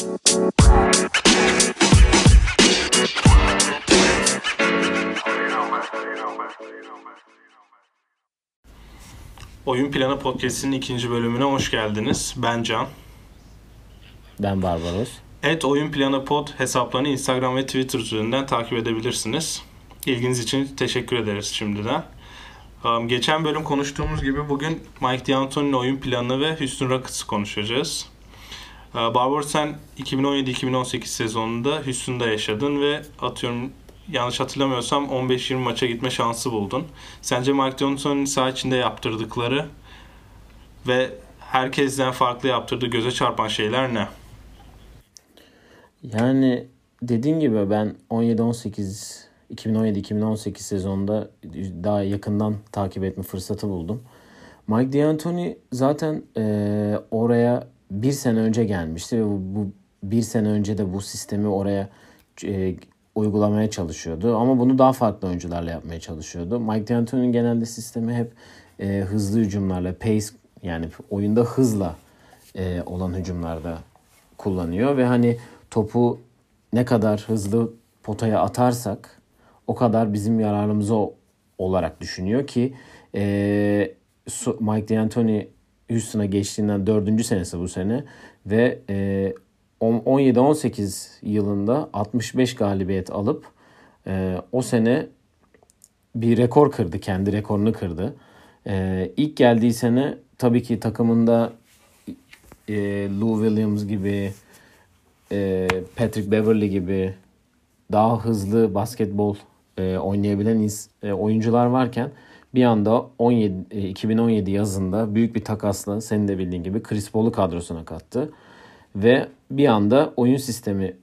Oyun Planı Podcast'in ikinci bölümüne hoş geldiniz. Ben Can. Ben Barbaros. Evet Oyun Planı Pod hesaplarını Instagram ve Twitter üzerinden takip edebilirsiniz. İlginiz için teşekkür ederiz şimdiden. Geçen bölüm konuştuğumuz gibi bugün Mike D'Antoni'nin oyun planı ve Houston Rockets'ı konuşacağız. Uh, Barbaros sen 2017-2018 sezonunda Houston'da yaşadın ve atıyorum yanlış hatırlamıyorsam 15-20 maça gitme şansı buldun. Sence Mike D'Antoni'nin saha içinde yaptırdıkları ve herkesten farklı yaptırdığı göze çarpan şeyler ne? Yani dediğin gibi ben 17-18 2017-2018 sezonunda daha yakından takip etme fırsatı buldum. Mike D'Antoni zaten e, oraya bir sene önce gelmişti ve bu, bu bir sene önce de bu sistemi oraya e, uygulamaya çalışıyordu. Ama bunu daha farklı oyuncularla yapmaya çalışıyordu. Mike D'Antoni'nin genelde sistemi hep e, hızlı hücumlarla, pace yani oyunda hızla e, olan hücumlarda kullanıyor ve hani topu ne kadar hızlı potaya atarsak o kadar bizim yararımıza olarak düşünüyor ki e, Mike D'Antoni Houston'a geçtiğinden dördüncü senesi bu sene ve e, 17-18 yılında 65 galibiyet alıp e, o sene bir rekor kırdı. Kendi rekorunu kırdı. E, ilk geldiği sene tabii ki takımında e, Lou Williams gibi e, Patrick Beverly gibi daha hızlı basketbol e, oynayabilen e, oyuncular varken bir anda 17 e, 2017 yazında büyük bir takasla senin de bildiğin gibi Chris Paul'u kadrosuna kattı. Ve bir anda oyun sistemi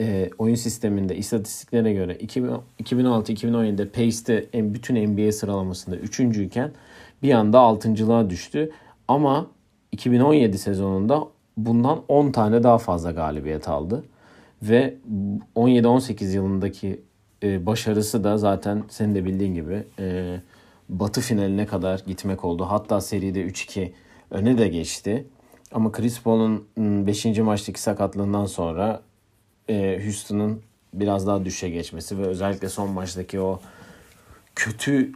e, oyun sisteminde istatistiklere göre 2016-2017'de Pace'te bütün NBA sıralamasında üçüncüyken bir anda altıncılığa düştü. Ama 2017 sezonunda bundan 10 tane daha fazla galibiyet aldı. Ve 17-18 yılındaki e, başarısı da zaten senin de bildiğin gibi e, Batı finaline kadar gitmek oldu. Hatta seride 3-2 öne de geçti. Ama Chris Paul'un 5. maçtaki sakatlığından sonra e, Houston'ın biraz daha düşe geçmesi ve özellikle son maçtaki o kötü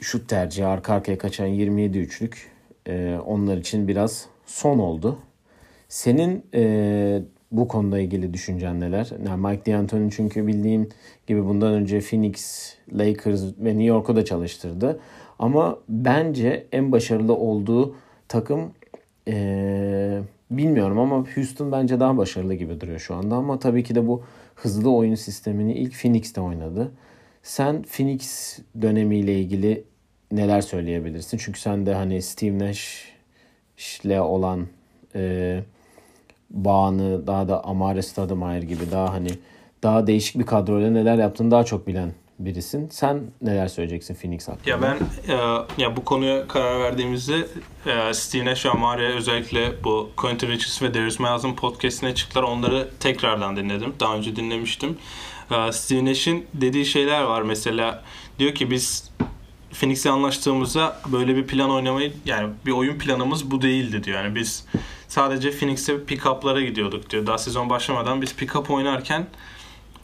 şut tercihi arka arkaya kaçan 27 üçlük e, onlar için biraz son oldu. Senin e, bu konuda ilgili düşüncen neler? Yani Mike D'Antoni çünkü bildiğin gibi bundan önce Phoenix, Lakers ve New York'u da çalıştırdı. Ama bence en başarılı olduğu takım ee, bilmiyorum ama Houston bence daha başarılı gibi duruyor şu anda. Ama tabii ki de bu hızlı oyun sistemini ilk Phoenix'te oynadı. Sen Phoenix dönemiyle ilgili neler söyleyebilirsin? Çünkü sen de hani Steve Nash'le olan e, bağını daha da Amare Stoudemire gibi daha hani daha değişik bir kadroyla neler yaptığını daha çok bilen birisin. Sen neler söyleyeceksin Phoenix hakkında? Ya ben e, ya bu konuya karar verdiğimizde e, Steve Nash Amare özellikle bu Quentin Richards ve Darius Miles'ın podcastine çıktılar. Onları tekrardan dinledim. Daha önce dinlemiştim. E, Steve Nash'in dediği şeyler var. Mesela diyor ki biz Phoenix'le anlaştığımızda böyle bir plan oynamayı yani bir oyun planımız bu değildi diyor. Yani biz sadece Phoenix'te pick-up'lara gidiyorduk diyor. Daha sezon başlamadan biz pick-up oynarken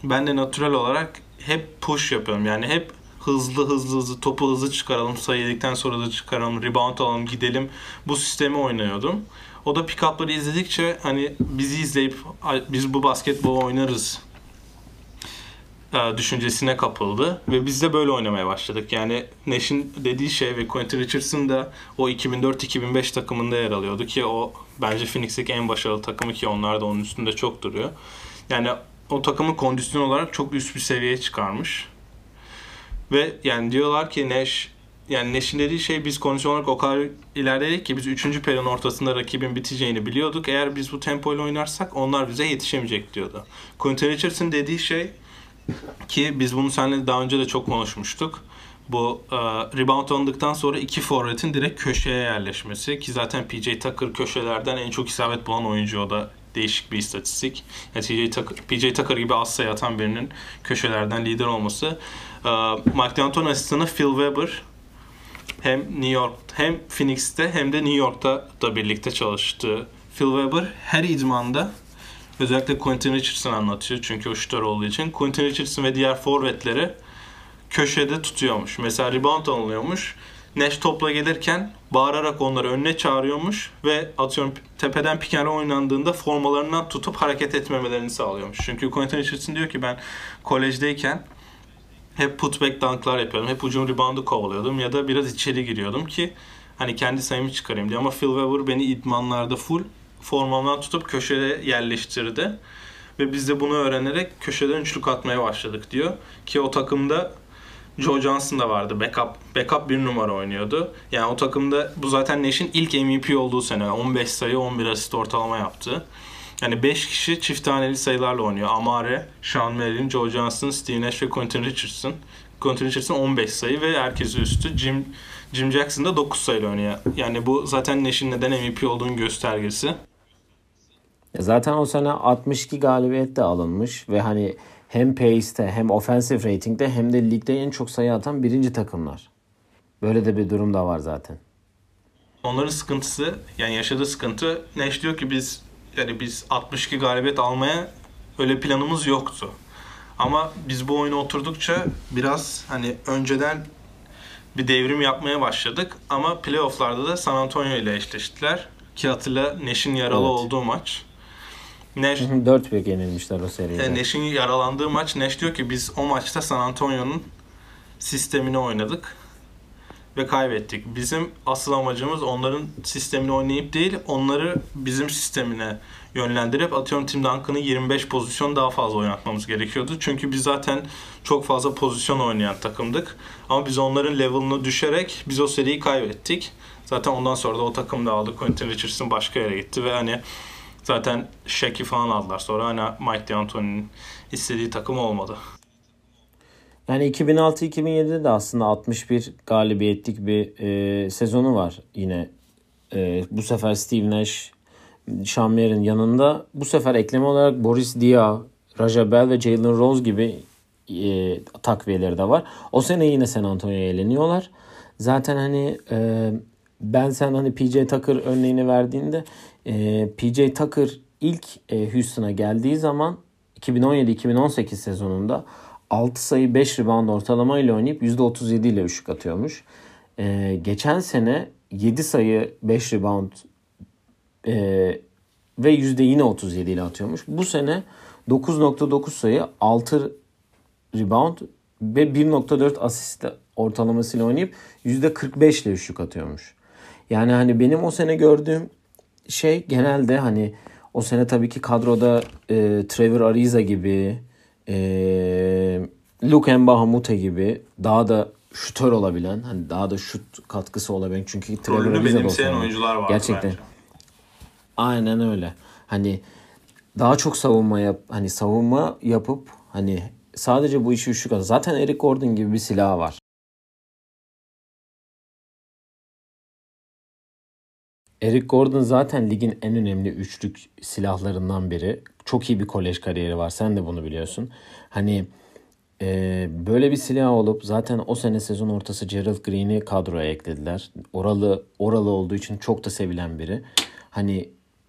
ben de natural olarak hep push yapıyorum. Yani hep hızlı hızlı hızlı topu hızlı çıkaralım, sayı sonra da çıkaralım, rebound alalım, gidelim. Bu sistemi oynuyordum. O da pick-up'ları izledikçe hani bizi izleyip biz bu basketbol oynarız düşüncesine kapıldı ve biz de böyle oynamaya başladık. Yani Nash'in dediği şey ve Quentin Richardson da o 2004-2005 takımında yer alıyordu ki o bence Phoenix'teki en başarılı takımı ki onlar da onun üstünde çok duruyor. Yani o takımı kondisyon olarak çok üst bir seviyeye çıkarmış. Ve yani diyorlar ki Nash yani Nash'in dediği şey biz kondisyon olarak o kadar ilerledik ki biz 3. periyodun ortasında rakibin biteceğini biliyorduk. Eğer biz bu tempoyla oynarsak onlar bize yetişemeyecek diyordu. Quentin Richardson dediği şey ki biz bunu seninle daha önce de çok konuşmuştuk. Bu e, rebound alındıktan sonra iki forvetin direkt köşeye yerleşmesi ki zaten PJ Tucker köşelerden en çok isabet bulan oyuncu o da değişik bir istatistik. Yani PJ Tucker, PJ Tucker gibi az sayı atan birinin köşelerden lider olması. E, Mike D'Antoni asistanı Phil Weber hem New York hem Phoenix'te hem de New York'ta da birlikte çalıştı. Phil Weber her idmanda Özellikle Quentin Richardson anlatıyor çünkü o şutör olduğu için. Quentin Richardson ve diğer forvetleri köşede tutuyormuş. Mesela rebound alınıyormuş. Nash topla gelirken bağırarak onları önüne çağırıyormuş ve atıyorum tepeden roll oynandığında formalarından tutup hareket etmemelerini sağlıyormuş. Çünkü Quentin Richardson diyor ki ben kolejdeyken hep putback dunklar yapıyordum. Hep ucum reboundu kovalıyordum ya da biraz içeri giriyordum ki hani kendi sayımı çıkarayım diye. Ama Phil Weber beni idmanlarda full formamdan tutup köşeye yerleştirdi. Ve biz de bunu öğrenerek köşeden üçlük atmaya başladık diyor. Ki o takımda Joe Johnson da vardı. Backup, backup bir numara oynuyordu. Yani o takımda bu zaten Nash'in ilk MVP olduğu sene. 15 sayı 11 asist ortalama yaptı. Yani 5 kişi çift taneli sayılarla oynuyor. Amare, Sean Merrin, Joe Johnson, Steve Nash ve Quentin Richardson. Quentin Richardson 15 sayı ve herkesi üstü. Jim Jim Jackson da 9 sayıyla oynuyor. Yani bu zaten Nash'in neden MVP olduğunu göstergesi. Zaten o sene 62 galibiyet de alınmış ve hani hem pace'te hem offensive rating'de hem de ligde en çok sayı atan birinci takımlar. Böyle de bir durum da var zaten. Onların sıkıntısı yani yaşadığı sıkıntı Nash diyor ki biz yani biz 62 galibiyet almaya öyle planımız yoktu. Ama biz bu oyuna oturdukça biraz hani önceden bir devrim yapmaya başladık. Ama playofflarda da San Antonio ile eşleştiler. Ki hatırla Nash'in yaralı evet. olduğu maç. Nash 4-1 yenilmişler o seride. Nash'in yaralandığı maç Nash diyor ki biz o maçta San Antonio'nun sistemini oynadık ve kaybettik. Bizim asıl amacımız onların sistemini oynayıp değil, onları bizim sistemine yönlendirip atıyorum Tim Duncan'ı 25 pozisyon daha fazla oynatmamız gerekiyordu. Çünkü biz zaten çok fazla pozisyon oynayan takımdık. Ama biz onların level'ını düşerek biz o seriyi kaybettik. Zaten ondan sonra da o takım da aldı. Quentin Richardson başka yere gitti ve hani zaten Shaq'i falan aldılar. Sonra hani Mike D'Antoni'nin istediği takım olmadı. Yani 2006-2007'de de aslında 61 galibiyetlik bir e, sezonu var yine. E, bu sefer Steve Nash, Sean yanında. Bu sefer ekleme olarak Boris Dia, Raja Bell ve Jalen Rose gibi e, takviyeleri de var. O sene yine San Antonio'ya eğleniyorlar. Zaten hani e, ben sen hani PJ Tucker örneğini verdiğinde e, PJ Tucker ilk e, Houston'a geldiği zaman 2017-2018 sezonunda 6 sayı 5 rebound ortalama ile oynayıp %37 ile üçlük atıyormuş. Ee, geçen sene 7 sayı 5 rebound e, ve yüzde yine 37 ile atıyormuş. Bu sene 9.9 sayı 6 rebound ve 1.4 asist ortalamasıyla oynayıp %45 ile üçlük atıyormuş. Yani hani benim o sene gördüğüm şey genelde hani o sene tabii ki kadroda e, Trevor Ariza gibi e, Luke Mbahumute gibi daha da şutör olabilen hani daha da şut katkısı olabilen çünkü Trevor benimseyen oyuncular var. Gerçekten. Bence. Aynen öyle. Hani daha çok savunma yap hani savunma yapıp hani sadece bu işi üçlük Zaten Eric Gordon gibi bir silah var. Eric Gordon zaten ligin en önemli üçlük silahlarından biri. Çok iyi bir kolej kariyeri var. Sen de bunu biliyorsun. Hani e, böyle bir silah olup zaten o sene sezon ortası Gerald Green'i kadroya eklediler. Oralı oralı olduğu için çok da sevilen biri. Hani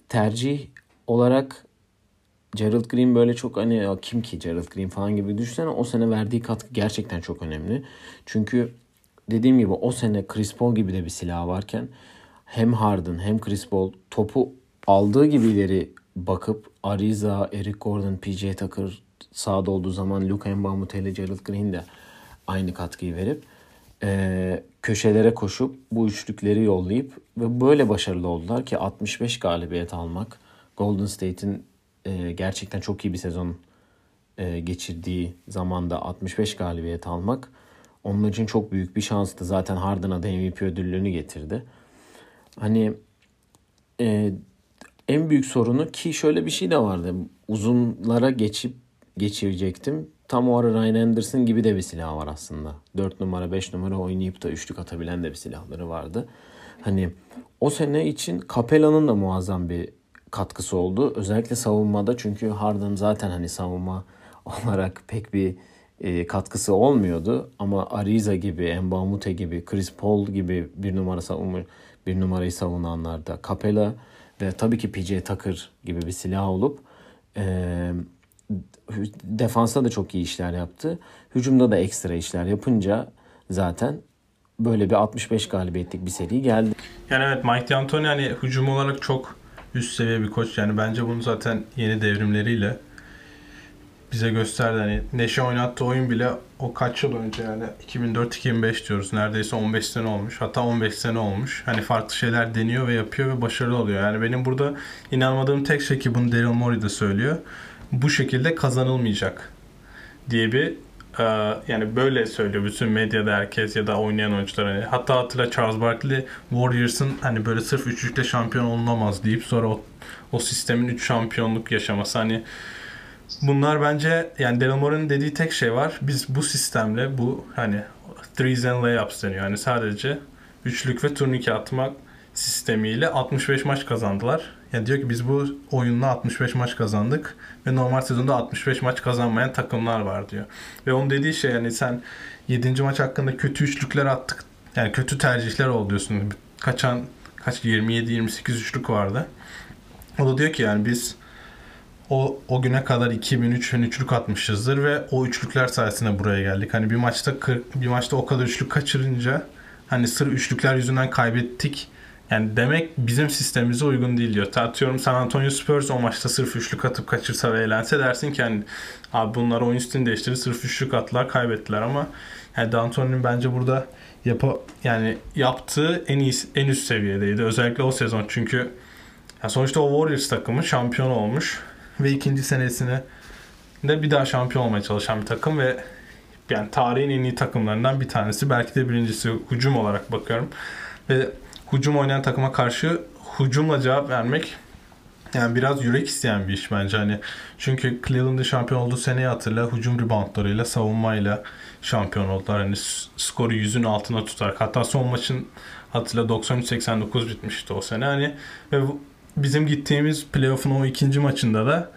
tercih olarak Gerald Green böyle çok hani kim ki Gerald Green falan gibi düşünsene o sene verdiği katkı gerçekten çok önemli. Çünkü dediğim gibi o sene Chris Paul gibi de bir silah varken hem Harden hem Chris Paul topu aldığı gibi ileri bakıp Ariza, Eric Gordon, PJ Tucker sağda olduğu zaman Luka Mbamute ile Gerald Green de aynı katkıyı verip e, köşelere koşup bu üçlükleri yollayıp ve böyle başarılı oldular ki 65 galibiyet almak Golden State'in e, gerçekten çok iyi bir sezon e, geçirdiği zamanda 65 galibiyet almak onun için çok büyük bir şanstı. Zaten Harden'a da MVP ödüllüğünü getirdi. Hani e, en büyük sorunu ki şöyle bir şey de vardı. Uzunlara geçip geçirecektim. Tam o ara Ryan Anderson gibi de bir silah var aslında. 4 numara 5 numara oynayıp da üçlük atabilen de bir silahları vardı. Hani o sene için Capella'nın da muazzam bir katkısı oldu. Özellikle savunmada çünkü Harden zaten hani savunma olarak pek bir e, katkısı olmuyordu. Ama Ariza gibi, Mbamute gibi, Chris Paul gibi bir numara savunma bir numarayı savunanlarda Capella ve tabii ki PJ Tucker gibi bir silah olup e, defansta da çok iyi işler yaptı. Hücumda da ekstra işler yapınca zaten böyle bir 65 galibiyetlik bir seri geldi. Yani evet Mike D'Antoni hani hücum olarak çok üst seviye bir koç. Yani bence bunu zaten yeni devrimleriyle bize gösterdi. Hani Neşe oynattığı oyun bile o kaç yıl önce yani 2004-2005 diyoruz. Neredeyse 15 sene olmuş. Hatta 15 sene olmuş. Hani farklı şeyler deniyor ve yapıyor ve başarılı oluyor. Yani benim burada inanmadığım tek şey ki bunu Daryl Morey de söylüyor. Bu şekilde kazanılmayacak diye bir e, yani böyle söylüyor bütün medyada herkes ya da oynayan oyuncular hani hatta hatırla Charles Barkley Warriors'ın hani böyle sırf üçlükle şampiyon olunamaz deyip sonra o, o sistemin 3 şampiyonluk yaşaması hani bunlar bence yani Daryl dediği tek şey var. Biz bu sistemle bu hani threes and layups deniyor. Yani sadece üçlük ve turnike atmak sistemiyle 65 maç kazandılar. Yani diyor ki biz bu oyunla 65 maç kazandık ve normal sezonda 65 maç kazanmayan takımlar var diyor. Ve onun dediği şey yani sen 7. maç hakkında kötü üçlükler attık. Yani kötü tercihler oldu diyorsun. Kaçan kaç 27-28 üçlük vardı. O da diyor ki yani biz o, o güne kadar 2000-3000 üçlük atmışızdır ve o üçlükler sayesinde buraya geldik. Hani bir maçta 40, bir maçta o kadar üçlük kaçırınca hani sır üçlükler yüzünden kaybettik. Yani demek bizim sistemimize uygun değil diyor. Atıyorum San Antonio Spurs o maçta sırf üçlük atıp kaçırsa ve eğlense dersin ki hani abi bunlar oyun stilini değiştirdi sırf üçlük attılar kaybettiler ama yani D'Antoni'nin bence burada yapa, yani yaptığı en iyi en üst seviyedeydi. Özellikle o sezon çünkü ya sonuçta o Warriors takımı şampiyon olmuş ve ikinci senesini de bir daha şampiyon olmaya çalışan bir takım ve yani tarihin en iyi takımlarından bir tanesi. Belki de birincisi hücum olarak bakıyorum. Ve hücum oynayan takıma karşı hücumla cevap vermek yani biraz yürek isteyen bir iş bence. Hani çünkü Cleveland'ın şampiyon olduğu seneyi hatırla. Hücum reboundlarıyla, savunmayla şampiyon oldular. Hani skoru yüzün altına tutar. Hatta son maçın hatırla 93-89 bitmişti o sene. Hani ve bizim gittiğimiz playoff'un o ikinci maçında da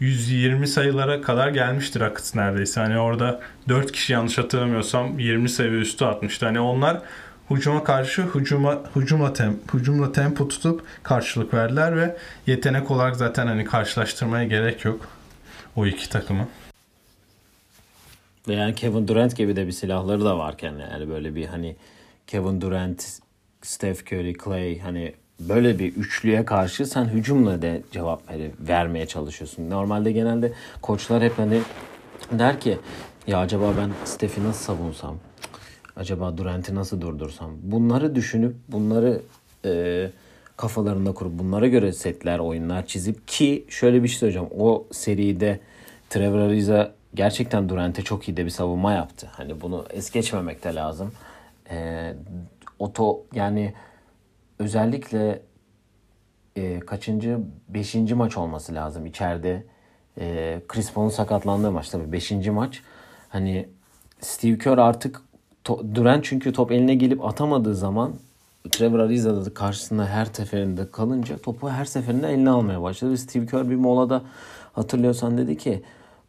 120 sayılara kadar gelmiştir Rockets neredeyse. Hani orada 4 kişi yanlış hatırlamıyorsam 20 sayı üstü atmıştı. Hani onlar hücuma karşı hücuma hücumla tem, hücumla tempo tutup karşılık verdiler ve yetenek olarak zaten hani karşılaştırmaya gerek yok o iki takımı. Yani Kevin Durant gibi de bir silahları da varken yani böyle bir hani Kevin Durant, Steph Curry, Clay hani böyle bir üçlüye karşı sen hücumla da cevap ver, vermeye çalışıyorsun. Normalde genelde koçlar hep hani der ki ya acaba ben Steph'i nasıl savunsam? Acaba Durant'i nasıl durdursam? Bunları düşünüp bunları e, kafalarında kurup bunlara göre setler, oyunlar çizip ki şöyle bir şey söyleyeceğim. O seride Trevor Ariza gerçekten Durant'e çok iyi de bir savunma yaptı. Hani bunu es geçmemek de lazım. E, oto yani özellikle e, kaçıncı? Beşinci maç olması lazım içeride. E, Chris Paul'un sakatlandığı maç tabii. Beşinci maç. Hani Steve Kerr artık to, Durant çünkü top eline gelip atamadığı zaman Trevor Ariza da karşısında her seferinde kalınca topu her seferinde eline almaya başladı. Ve Steve Kerr bir molada hatırlıyorsan dedi ki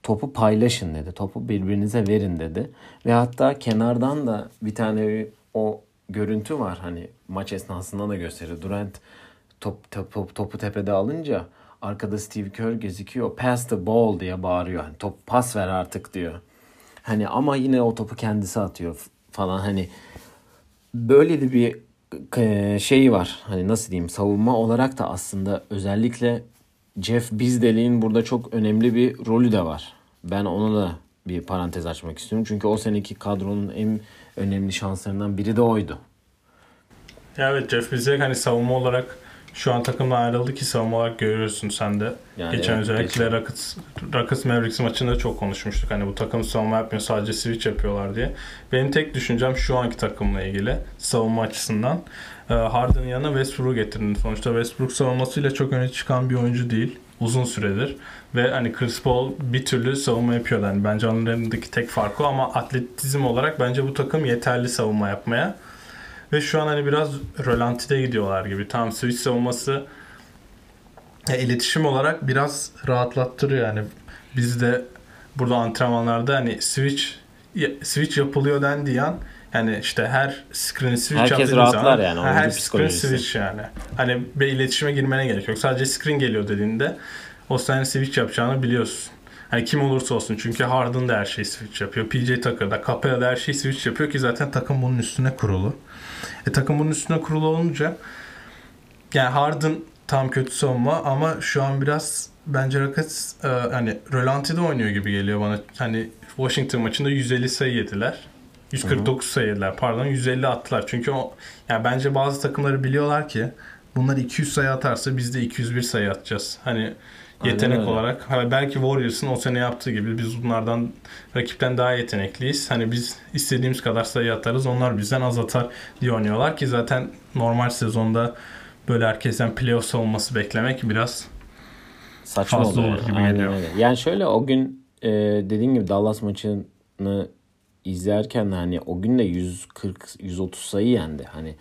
topu paylaşın dedi. Topu birbirinize verin dedi. Ve hatta kenardan da bir tane o görüntü var. Hani maç esnasında da gösteriyor. Durant top, top, top, topu tepede alınca arkada Steve Kerr gözüküyor. Pass the ball diye bağırıyor. Hani top pas ver artık diyor. Hani ama yine o topu kendisi atıyor falan hani böyle de bir şey var. Hani nasıl diyeyim savunma olarak da aslında özellikle Jeff Bizdeli'nin burada çok önemli bir rolü de var. Ben onu da bir parantez açmak istiyorum. Çünkü o seneki kadronun en önemli şanslarından biri de oydu. Evet Jeff Bezos hani savunma olarak şu an takımdan ayrıldı ki savunma olarak görüyorsun sen de. Yani geçen evet, özellikle geçen. Rockets, Rockets Mavericks maçında çok konuşmuştuk. Hani bu takım savunma yapmıyor sadece switch yapıyorlar diye. Benim tek düşüncem şu anki takımla ilgili savunma açısından. Ee, Harden'ın yanına Westbrook'u getirdin. Sonuçta Westbrook savunmasıyla çok öne çıkan bir oyuncu değil uzun süredir. Ve hani Chris Paul bir türlü savunma yapıyor. Yani bence onlarındaki tek farkı ama atletizm olarak bence bu takım yeterli savunma yapmaya. Ve şu an hani biraz rölantide gidiyorlar gibi. Tam switch savunması e, iletişim olarak biraz rahatlattırıyor yani. Biz de burada antrenmanlarda hani switch switch yapılıyor dendiği an yani işte her screen switch Herkes rahatlar zaman, yani. Her screen switch yani. Hani bir iletişime girmene gerek yok. Sadece screen geliyor dediğinde o sene switch yapacağını biliyorsun. Hani kim olursa olsun çünkü Harden da her şeyi switch yapıyor. PJ Tucker da Capela da her şeyi switch yapıyor ki zaten takım bunun üstüne kurulu. E takım bunun üstüne kurulu olunca yani Harden tam kötü savunma ama şu an biraz bence Rockets e, hani rölantide oynuyor gibi geliyor bana. Hani Washington maçında 150 sayı yediler. 149 Hı-hı. sayı yediler pardon 150 attılar. Çünkü o yani bence bazı takımları biliyorlar ki bunlar 200 sayı atarsa biz de 201 sayı atacağız. Hani yetenek olarak. Hani belki Warriors'ın o sene yaptığı gibi biz bunlardan rakipten daha yetenekliyiz. Hani biz istediğimiz kadar sayı atarız. Onlar bizden az atar diye oynuyorlar ki zaten normal sezonda böyle herkesten playoff savunması beklemek biraz saçma fazla olur gibi Aynen geliyor. Öyle. Yani şöyle o gün e, dediğin gibi Dallas maçını izlerken hani o gün de 140 130 sayı yendi. Hani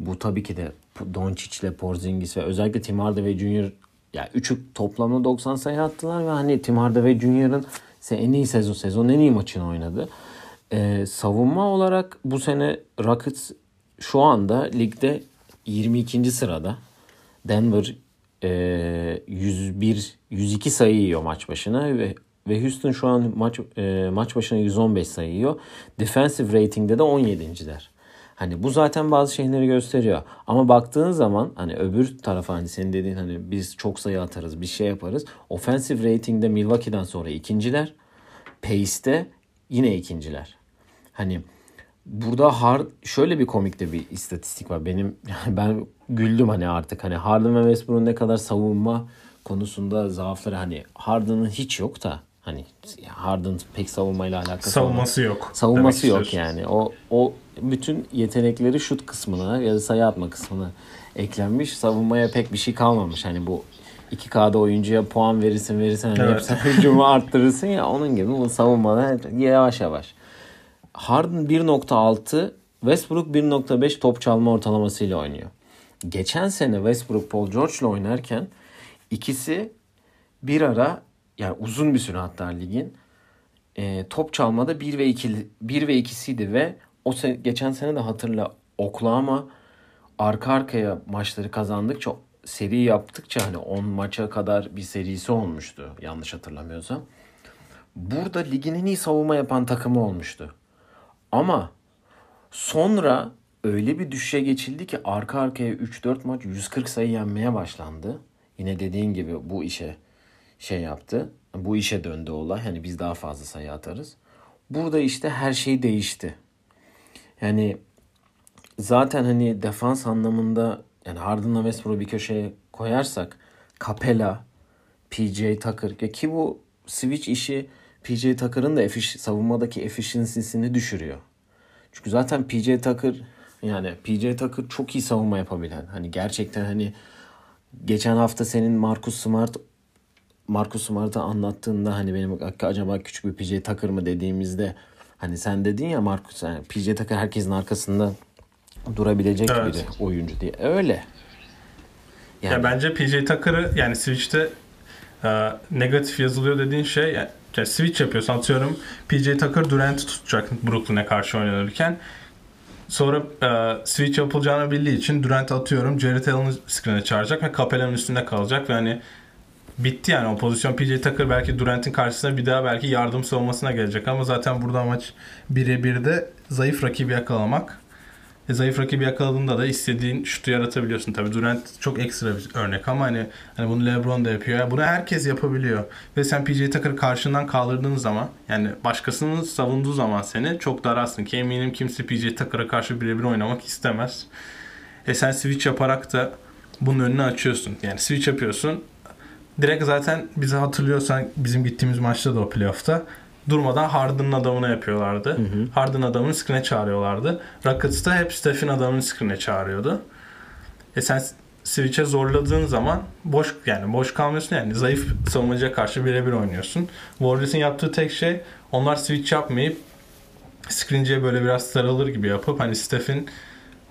bu tabii ki de Doncic ile Porzingis ve özellikle Tim Hardaway Jr. Ya üçü toplamda 90 sayı attılar ve hani Tim Hardaway Jr.'ın en iyi sezon, sezon en iyi maçını oynadı. Ee, savunma olarak bu sene Rockets şu anda ligde 22. sırada. Denver e, 101 102 sayı yiyor maç başına ve ve Houston şu an maç e, maç başına 115 sayı yiyor. Defensive rating'de de 17.ler. Hani bu zaten bazı şeyleri gösteriyor. Ama baktığın zaman hani öbür tarafa hani senin dediğin hani biz çok sayı atarız, bir şey yaparız. Offensive rating'de Milwaukee'den sonra ikinciler. Pace'te yine ikinciler. Hani burada hard şöyle bir komik de bir istatistik var. Benim yani ben güldüm hani artık hani Harden ve Westbrook'un ne kadar savunma konusunda zaafları hani Harden'ın hiç yok da hani Harden pek savunmayla alakası savunması olan, yok. Savunması yok yani. O o bütün yetenekleri şut kısmına ya da sayı atma kısmına eklenmiş. Savunmaya pek bir şey kalmamış. Hani bu 2K'da oyuncuya puan verirsin verirsin hani evet. hep hücumu arttırırsın ya onun gibi bu savunmada yavaş yavaş. Harden 1.6 Westbrook 1.5 top çalma ortalamasıyla oynuyor. Geçen sene Westbrook Paul George ile oynarken ikisi bir ara yani uzun bir süre hatta ligin e, top çalmada 1 ve 2 1 ve 2'siydi ve o sene, geçen sene de hatırla Oklahoma arka arkaya maçları kazandıkça seri yaptıkça hani 10 maça kadar bir serisi olmuştu yanlış hatırlamıyorsam. Burada ligin en iyi savunma yapan takımı olmuştu. Ama sonra öyle bir düşüşe geçildi ki arka arkaya 3-4 maç 140 sayı yenmeye başlandı. Yine dediğin gibi bu işe şey yaptı. Bu işe döndü olay. Hani biz daha fazla sayı atarız. Burada işte her şey değişti. Yani zaten hani defans anlamında yani Harden'la Westbrook'u bir köşeye koyarsak Capella, PJ Tucker ki bu switch işi PJ Tucker'ın da efiş, savunmadaki efficiency'sini düşürüyor. Çünkü zaten PJ Tucker yani PJ Tucker çok iyi savunma yapabilen. Hani gerçekten hani geçen hafta senin Marcus Smart Marcus Smart'ı anlattığında hani benim acaba küçük bir PJ Tucker mı dediğimizde hani sen dedin ya Marcus yani PJ Tucker herkesin arkasında durabilecek evet. biri oyuncu diye. Öyle. Yani. Ya bence PJ Tucker'ı yani Switch'te e, negatif yazılıyor dediğin şey yani, yani switch yapıyorsan atıyorum PJ Tucker Durant'ı tutacak Brooklyn'e karşı oynanırken sonra e, switch yapılacağını bildiği için Durant atıyorum Jared Allen'ı screen'e çağıracak ve Capella'nın üstünde kalacak ve hani bitti yani o pozisyon PJ Tucker belki Durant'in karşısına bir daha belki yardım savunmasına gelecek ama zaten burada amaç birebir zayıf rakibi yakalamak. E, zayıf rakibi yakaladığında da istediğin şutu yaratabiliyorsun. Tabi Durant çok ekstra bir örnek ama hani, hani bunu LeBron da yapıyor. Yani bunu herkes yapabiliyor. Ve sen PJ Tucker karşından kaldırdığın zaman yani başkasının savunduğu zaman seni çok dararsın ki eminim kimse PJ Tucker'a karşı birebir oynamak istemez. E sen switch yaparak da bunun önünü açıyorsun. Yani switch yapıyorsun direkt zaten bizi hatırlıyorsan bizim gittiğimiz maçta da o playoff'ta durmadan Harden'ın adamına yapıyorlardı. Hı hı. Harden adamını screen'e çağırıyorlardı. Rockets'ta hep Steph'in adamını screen'e çağırıyordu. E sen switch'e zorladığın zaman boş yani boş kalmıyorsun yani zayıf savunmacıya karşı birebir oynuyorsun. Warriors'ın yaptığı tek şey onlar switch yapmayıp screen'ciye böyle biraz sarılır gibi yapıp hani Steph'in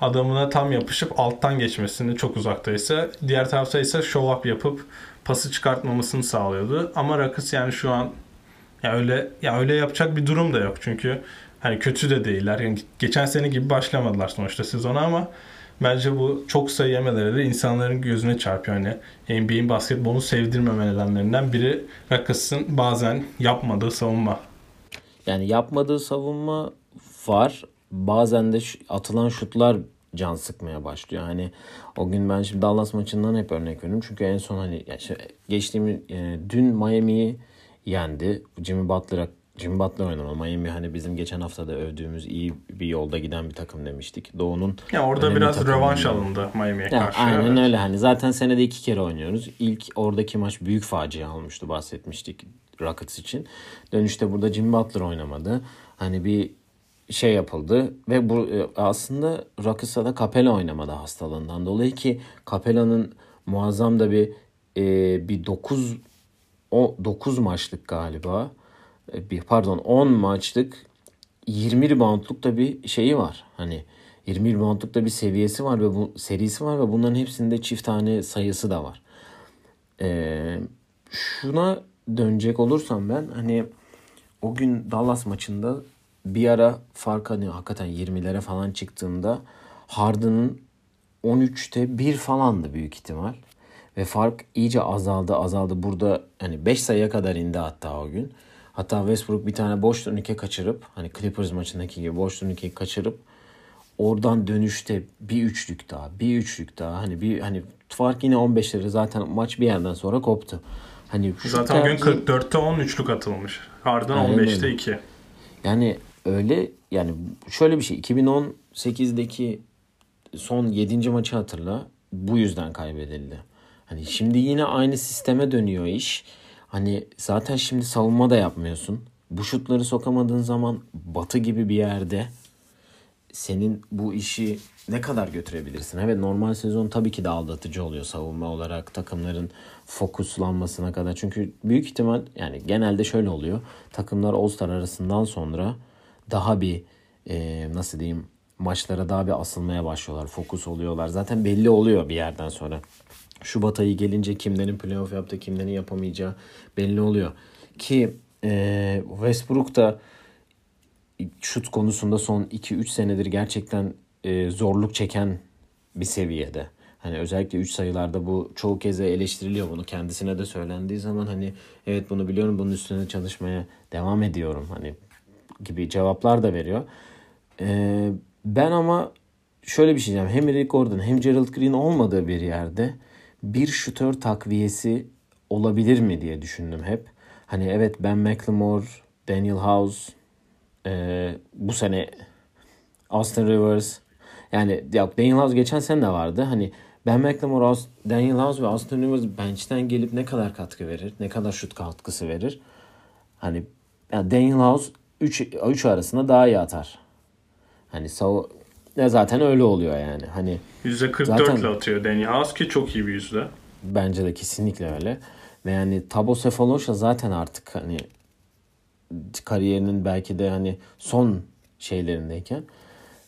adamına tam yapışıp alttan geçmesini çok uzaktaysa diğer tarafta ise show up yapıp pası çıkartmamasını sağlıyordu. Ama Rakıs yani şu an ya öyle ya öyle yapacak bir durum da yok. Çünkü hani kötü de değiller. Yani geçen sene gibi başlamadılar sonuçta sezona ama bence bu çok sayı yemeleri de insanların gözüne çarpıyor. Hani NBA'in basketbolu sevdirmeme nedenlerinden biri Rakas'ın bazen yapmadığı savunma. Yani yapmadığı savunma var. Bazen de atılan şutlar can sıkmaya başlıyor. Hani o gün ben şimdi Dallas maçından hep örnek veriyorum. Çünkü en son hani işte geçtiğimiz e, dün Miami'yi yendi. Jimmy Butler'a Jimmy Butler oynadı. Miami hani bizim geçen hafta da övdüğümüz iyi bir yolda giden bir takım demiştik. Doğu'nun Ya orada biraz rövanş alındı Miami'ye karşı. Aynen evet. öyle hani zaten senede iki kere oynuyoruz. İlk oradaki maç büyük facia olmuştu bahsetmiştik Rockets için. Dönüşte burada Jimmy Butler oynamadı. Hani bir şey yapıldı ve bu e, aslında Rockets'a da Capela oynamadı hastalığından dolayı ki Capela'nın muazzam da bir e, bir 9 o 9 maçlık galiba e, bir pardon 10 maçlık 20 reboundluk da bir şeyi var. Hani 20 reboundluk da bir seviyesi var ve bu serisi var ve bunların hepsinde çift tane sayısı da var. Ee, şuna dönecek olursam ben hani o gün Dallas maçında bir ara fark hani hakikaten 20'lere falan çıktığında Harden'ın 13'te 1 falandı büyük ihtimal. Ve fark iyice azaldı azaldı. Burada hani 5 sayıya kadar indi hatta o gün. Hatta Westbrook bir tane boş turnike kaçırıp hani Clippers maçındaki gibi boş turnikeyi kaçırıp oradan dönüşte bir üçlük daha, bir üçlük daha hani bir hani fark yine 15'leri zaten maç bir yerden sonra koptu. Hani zaten tercih... gün 44'te 10 üçlük atılmış. Harden 15'te 2. Yani öyle yani şöyle bir şey 2018'deki son 7. maçı hatırla. Bu yüzden kaybedildi. Hani şimdi yine aynı sisteme dönüyor iş. Hani zaten şimdi savunma da yapmıyorsun. Bu şutları sokamadığın zaman batı gibi bir yerde senin bu işi ne kadar götürebilirsin? Evet normal sezon tabii ki de aldatıcı oluyor savunma olarak takımların fokuslanmasına kadar. Çünkü büyük ihtimal yani genelde şöyle oluyor. Takımlar All-Star arasından sonra daha bir e, nasıl diyeyim maçlara daha bir asılmaya başlıyorlar. Fokus oluyorlar. Zaten belli oluyor bir yerden sonra. Şubat ayı gelince kimlerin playoff yaptı, kimlerin yapamayacağı belli oluyor. Ki e, Westbrook da şut konusunda son 2-3 senedir gerçekten e, zorluk çeken bir seviyede. Hani özellikle 3 sayılarda bu çoğu kez eleştiriliyor bunu. Kendisine de söylendiği zaman hani evet bunu biliyorum bunun üstüne çalışmaya devam ediyorum. Hani gibi cevaplar da veriyor. Ee, ben ama şöyle bir şey diyeceğim. Hem Eric Gordon hem Gerald Green olmadığı bir yerde bir şutör takviyesi olabilir mi diye düşündüm hep. Hani evet Ben McLemore, Daniel House, e, bu sene Austin Rivers yani ya Daniel House geçen sene de vardı. Hani Ben McLemore, Daniel House ve Austin Rivers bench'ten gelip ne kadar katkı verir? Ne kadar şut katkısı verir? Hani yani Daniel House 3 3 arasında daha iyi atar. Hani sav ya zaten öyle oluyor yani. Hani %44 zaten, ile atıyor Daniel House ki çok iyi bir yüzde. Bence de kesinlikle öyle. Ve yani Tabo Sefaloş'a zaten artık hani kariyerinin belki de hani son şeylerindeyken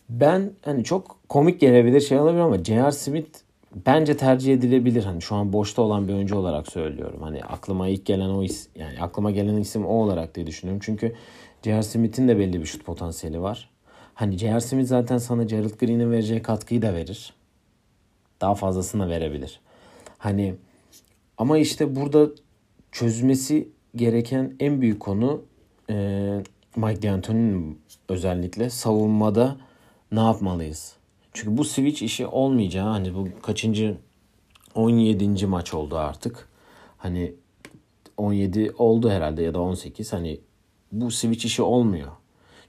ben hani çok komik gelebilir şey olabilir ama J.R. Smith bence tercih edilebilir. Hani şu an boşta olan bir oyuncu olarak söylüyorum. Hani aklıma ilk gelen o is yani aklıma gelen isim o olarak diye düşünüyorum. Çünkü J.R. Smith'in de belli bir şut potansiyeli var. Hani J.R. Smith zaten sana Gerald Green'in vereceği katkıyı da verir. Daha fazlasını da verebilir. Hani ama işte burada çözmesi gereken en büyük konu e, Mike D'Antoni'nin özellikle savunmada ne yapmalıyız? Çünkü bu switch işi olmayacağı hani bu kaçıncı 17. maç oldu artık. Hani 17 oldu herhalde ya da 18 hani bu switch işi olmuyor.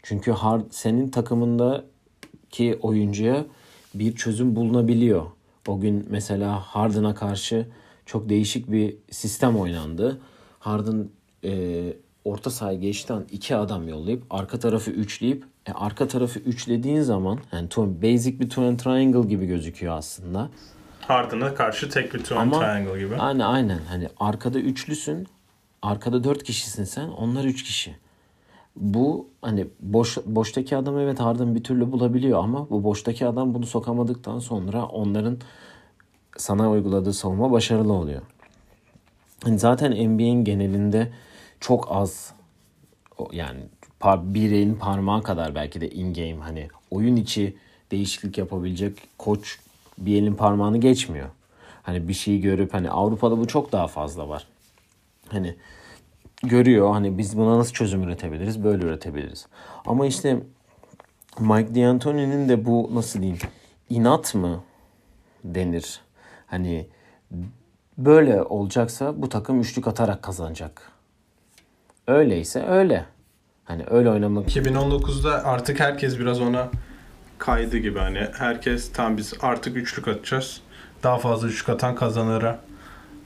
Çünkü hard, senin takımındaki oyuncuya bir çözüm bulunabiliyor. O gün mesela Harden'a karşı çok değişik bir sistem oynandı. Harden e, orta sahaya geçten iki adam yollayıp arka tarafı üçleyip e, arka tarafı üçlediğin zaman yani basic bir twin triangle gibi gözüküyor aslında. Harden'a karşı tek bir twin Ama, triangle gibi. Aynen aynen. Hani arkada üçlüsün. Arkada dört kişisin sen. Onlar üç kişi. Bu hani boş boştaki adam evet Harden bir türlü bulabiliyor ama bu boştaki adam bunu sokamadıktan sonra onların sana uyguladığı savunma başarılı oluyor. Hani zaten NBA'in genelinde çok az yani bir elin parmağı kadar belki de in game hani oyun içi değişiklik yapabilecek koç bir elin parmağını geçmiyor. Hani bir şeyi görüp hani Avrupa'da bu çok daha fazla var. Hani görüyor hani biz buna nasıl çözüm üretebiliriz? Böyle üretebiliriz. Ama işte Mike D'Antoni'nin de bu nasıl diyeyim inat mı denir? Hani böyle olacaksa bu takım üçlük atarak kazanacak. Öyleyse öyle. Hani öyle oynamak 2019'da artık herkes biraz ona kaydı gibi hani herkes tam biz artık üçlük atacağız. Daha fazla üçlük atan kazanıra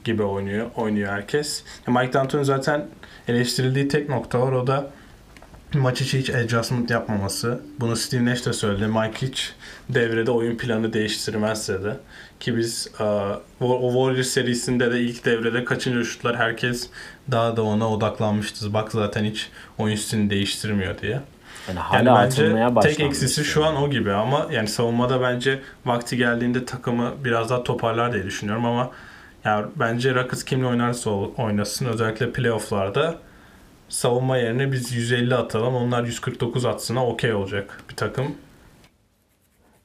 gibi oynuyor oynuyor herkes. Mike D'Antoni zaten eleştirildiği tek nokta var o da maç içi hiç adjustment yapmaması. Bunu Steve Nash de söyledi. Mike hiç devrede oyun planı değiştirmezse de. Ki biz e, o Warriors serisinde de ilk devrede kaçıncı şutlar herkes daha da ona odaklanmıştı. Bak zaten hiç oyun stilini değiştirmiyor diye. yani hala Yani bence tek eksisi şu an o gibi ama yani savunmada bence vakti geldiğinde takımı biraz daha toparlar diye düşünüyorum ama yani bence Rockets kimle oynarsa oynasın özellikle playofflarda savunma yerine biz 150 atalım onlar 149 atsına okey olacak bir takım.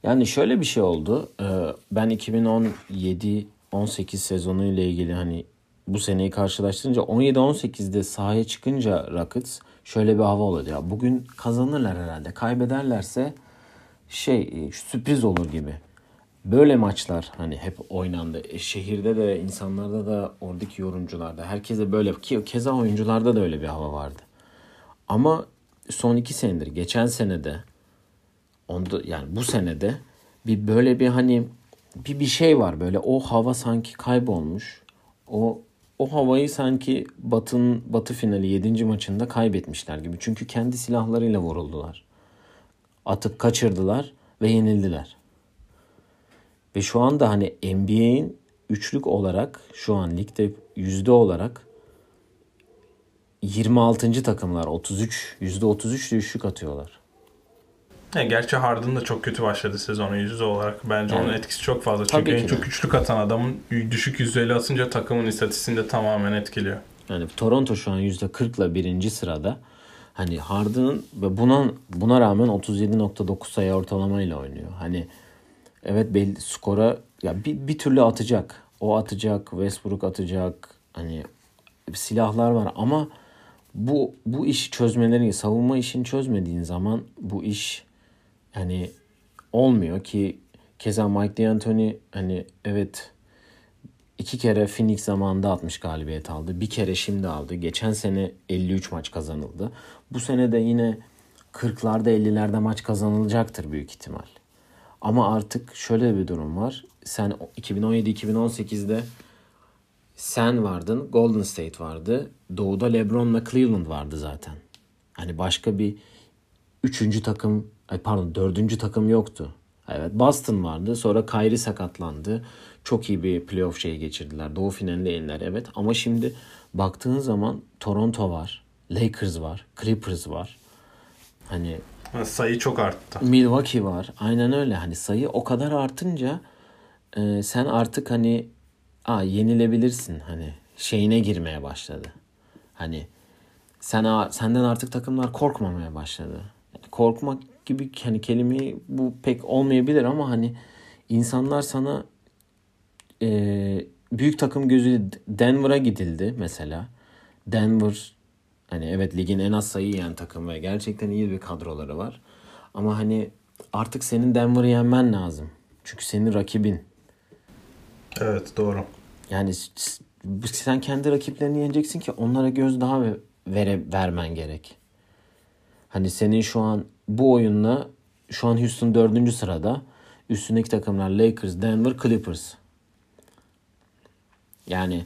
Yani şöyle bir şey oldu. Ee, Ben 2017-18 sezonu ile ilgili hani bu seneyi karşılaştırınca 17-18'de sahaya çıkınca Rockets şöyle bir hava oluyordu. Ya bugün kazanırlar herhalde. Kaybederlerse şey e, sürpriz olur gibi. Böyle maçlar hani hep oynandı. E, şehirde de insanlarda da oradaki yorumcularda herkese böyle ki keza oyuncularda da öyle bir hava vardı. Ama son iki senedir geçen senede onda yani bu senede bir böyle bir hani bir bir şey var böyle o hava sanki kaybolmuş. O o havayı sanki Batı'nın Batı finali 7. maçında kaybetmişler gibi. Çünkü kendi silahlarıyla vuruldular. Atıp kaçırdılar ve yenildiler. Ve şu anda hani NBA'in üçlük olarak şu an ligde yüzde olarak 26. takımlar 33 yüzde 33 de üçlük atıyorlar. Yani gerçi Harden da çok kötü başladı sezonu yüzde olarak. Bence Yani- onun etkisi çok fazla. Çünkü en de. çok üçlük atan adamın düşük yüzdeli atınca takımın istatistiğini de tamamen etkiliyor. Yani Toronto şu an %40'la birinci sırada. Hani Harden'ın ve buna buna rağmen 37.9 sayı ortalamayla oynuyor. Hani evet belli skora ya bir, bir türlü atacak. O atacak, Westbrook atacak. Hani silahlar var ama bu bu işi çözmeleri, savunma işini çözmediğin zaman bu iş hani olmuyor ki keza Mike D'Antoni hani evet İki kere Phoenix zamanında 60 galibiyet aldı. Bir kere şimdi aldı. Geçen sene 53 maç kazanıldı. Bu sene de yine 40'larda 50'lerde maç kazanılacaktır büyük ihtimal. Ama artık şöyle bir durum var. Sen 2017-2018'de sen vardın, Golden State vardı. Doğuda LeBron'la Cleveland vardı zaten. Hani başka bir üçüncü takım, ay pardon dördüncü takım yoktu. Evet Boston vardı. Sonra Kyrie sakatlandı. Çok iyi bir playoff şeyi geçirdiler. Doğu finalinde yendiler evet. Ama şimdi baktığın zaman Toronto var. Lakers var. Clippers var. Hani Sayı çok arttı. Milwaukee var. Aynen öyle. Hani sayı o kadar artınca e, sen artık hani a yenilebilirsin hani şeyine girmeye başladı. Hani sen senden artık takımlar korkmamaya başladı. Yani korkmak gibi hani kelimeyi bu pek olmayabilir ama hani insanlar sana e, büyük takım gözü Denver'a gidildi mesela. Denver hani evet ligin en az sayı yiyen takım ve gerçekten iyi bir kadroları var. Ama hani artık senin Denver'ı yenmen lazım. Çünkü senin rakibin. Evet doğru. Yani sen kendi rakiplerini yeneceksin ki onlara göz daha ve- vere, vermen gerek. Hani senin şu an bu oyunla şu an Houston dördüncü sırada. Üstündeki takımlar Lakers, Denver, Clippers. Yani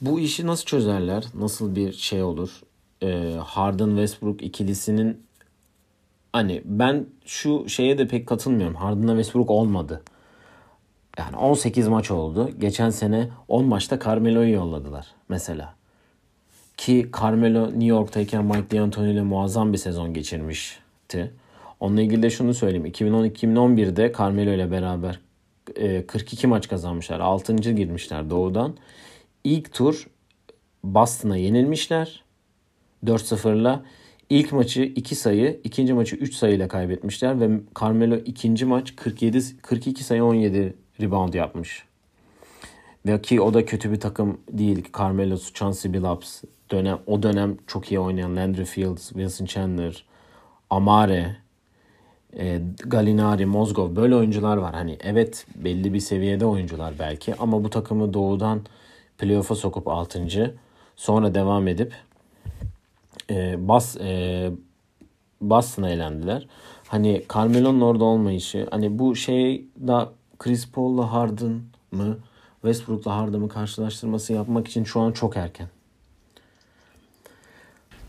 bu işi nasıl çözerler? Nasıl bir şey olur? Ee, Harden Westbrook ikilisinin hani ben şu şeye de pek katılmıyorum. Harden'la Westbrook olmadı. Yani 18 maç oldu. Geçen sene 10 maçta Carmelo'yu yolladılar mesela. Ki Carmelo New York'tayken Mike D'Antoni ile muazzam bir sezon geçirmişti. Onunla ilgili de şunu söyleyeyim. 2010-2011'de Carmelo ile beraber e, 42 maç kazanmışlar. 6. girmişler doğudan. İlk tur Boston'a yenilmişler. 4-0'la. İlk maçı 2 sayı, ikinci maçı 3 sayıyla kaybetmişler ve Carmelo ikinci maç 47 42 sayı 17 rebound yapmış. Ve ki o da kötü bir takım değil. Carmelo, Chauncey Billups dönem o dönem çok iyi oynayan Landry Fields, Wilson Chandler, Amare, e, Galinari, Mozgov böyle oyuncular var. Hani evet belli bir seviyede oyuncular belki ama bu takımı doğudan playoff'a sokup 6. sonra devam edip e, Bas e, Boston'a elendiler. Hani Carmelo'nun orada olmayışı hani bu şey da Chris Paul'la Harden mı Westbrook'la Harden'ı karşılaştırması yapmak için şu an çok erken.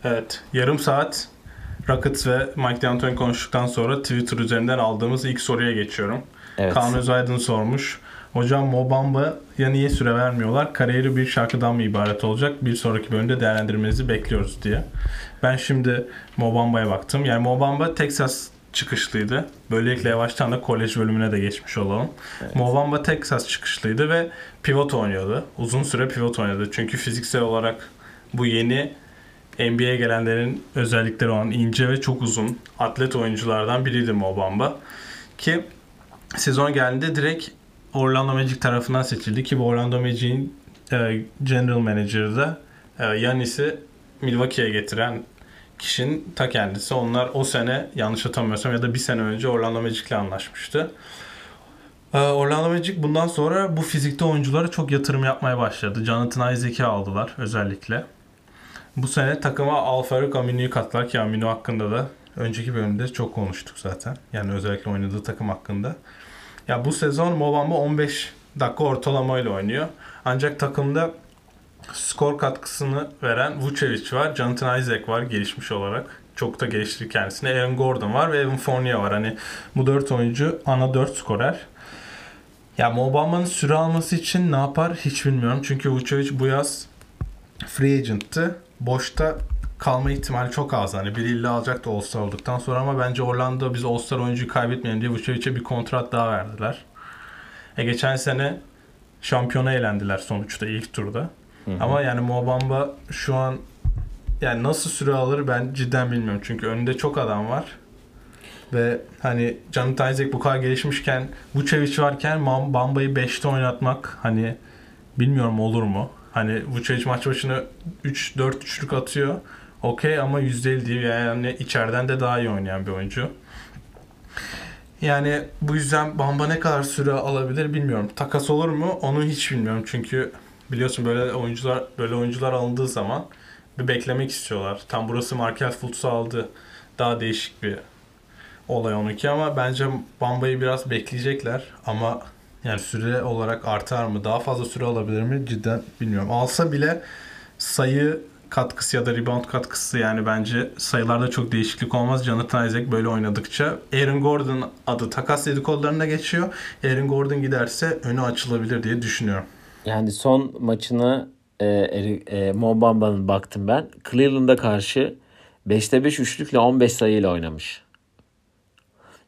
Evet. Yarım saat Rockets ve Mike D'Antoni konuştuktan sonra Twitter üzerinden aldığımız ilk soruya geçiyorum. Evet. Kaan Özaydın sormuş. Hocam Mobamba'ya niye süre vermiyorlar? Kariyeri bir şarkıdan mı ibaret olacak? Bir sonraki bölümde değerlendirmenizi bekliyoruz diye. Ben şimdi Mobamba'ya baktım. Yani Mobamba Texas çıkışlıydı. Böylelikle yavaştan da kolej bölümüne de geçmiş olalım. Evet. Mobamba Texas çıkışlıydı ve pivot oynuyordu. Uzun süre pivot oynadı. Çünkü fiziksel olarak bu yeni NBA'ye gelenlerin özellikleri olan ince ve çok uzun atlet oyunculardan biriydi Mobamba. Ki sezon geldiğinde direkt Orlando Magic tarafından seçildi ki bu Orlando Magic'in e, general manager'ı da e, Yanis'i Milwaukee'ye getiren kişinin ta kendisi. Onlar o sene yanlış hatırlamıyorsam ya da bir sene önce Orlando Magic'le anlaşmıştı. E, Orlando Magic bundan sonra bu fizikte oyunculara çok yatırım yapmaya başladı. Jonathan Isaac'i aldılar özellikle. Bu sene takıma Alfarik Aminu'yu katlar ki Aminu hakkında da önceki bölümde çok konuştuk zaten. Yani özellikle oynadığı takım hakkında. Ya bu sezon Mobamba 15 dakika ortalamayla oynuyor. Ancak takımda skor katkısını veren Vucevic var. Jonathan Isaac var gelişmiş olarak. Çok da geliştirdi kendisini. Aaron Gordon var ve Evan Fournier var. Hani bu dört oyuncu ana dört skorer. Ya Mobamba'nın süre alması için ne yapar hiç bilmiyorum. Çünkü Vucevic bu yaz free agent'tı. Boşta kalma ihtimali çok az. Hani biri illa alacak da All-Star olduktan sonra ama bence Orlando biz All-Star oyuncuyu kaybetmeyelim diye Vucevic'e bir kontrat daha verdiler. E geçen sene şampiyona eğlendiler sonuçta ilk turda. Hı hı. Ama yani Mobamba şu an yani nasıl süre alır ben cidden bilmiyorum. Çünkü önünde çok adam var. Ve hani Jonathan Isaac bu kadar gelişmişken Vucevic varken Bamba'yı 5'te oynatmak hani bilmiyorum olur mu? Hani Vucevic maç başına 3-4 üçlük atıyor. Okey ama %50 değil. Yani içeriden de daha iyi oynayan bir oyuncu. Yani bu yüzden Bamba ne kadar süre alabilir bilmiyorum. Takas olur mu onu hiç bilmiyorum. Çünkü biliyorsun böyle oyuncular böyle oyuncular alındığı zaman bir beklemek istiyorlar. Tam burası Markel Fultz'u aldı. Daha değişik bir olay onunki ama bence Bamba'yı biraz bekleyecekler ama yani süre olarak artar mı? Daha fazla süre alabilir mi? Cidden bilmiyorum. Alsa bile sayı katkısı ya da rebound katkısı yani bence sayılarda çok değişiklik olmaz. Jonathan Isaac böyle oynadıkça. Aaron Gordon adı takas dedikodularına geçiyor. Aaron Gordon giderse önü açılabilir diye düşünüyorum. Yani son maçına e, e, Mo Bamba'nın baktım ben. Cleveland'a karşı 5'te 5 üçlükle 15 sayıyla oynamış.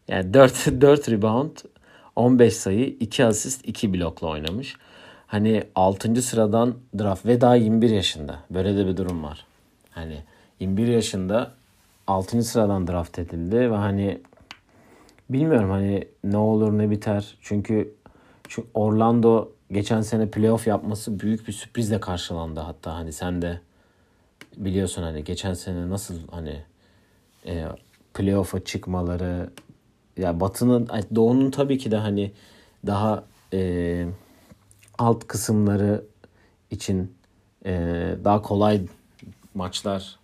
Yani 4, 4 rebound, 15 sayı, 2 asist, 2 blokla oynamış. Hani 6. sıradan draft ve daha 21 yaşında. Böyle de bir durum var. Hani 21 yaşında 6. sıradan draft edildi ve hani bilmiyorum hani ne olur ne biter. Çünkü şu Orlando geçen sene playoff yapması büyük bir sürprizle karşılandı hatta hani sen de biliyorsun hani geçen sene nasıl hani e, playoff'a çıkmaları ya Batı'nın Doğu'nun tabii ki de hani daha e, alt kısımları için e, daha kolay maçlar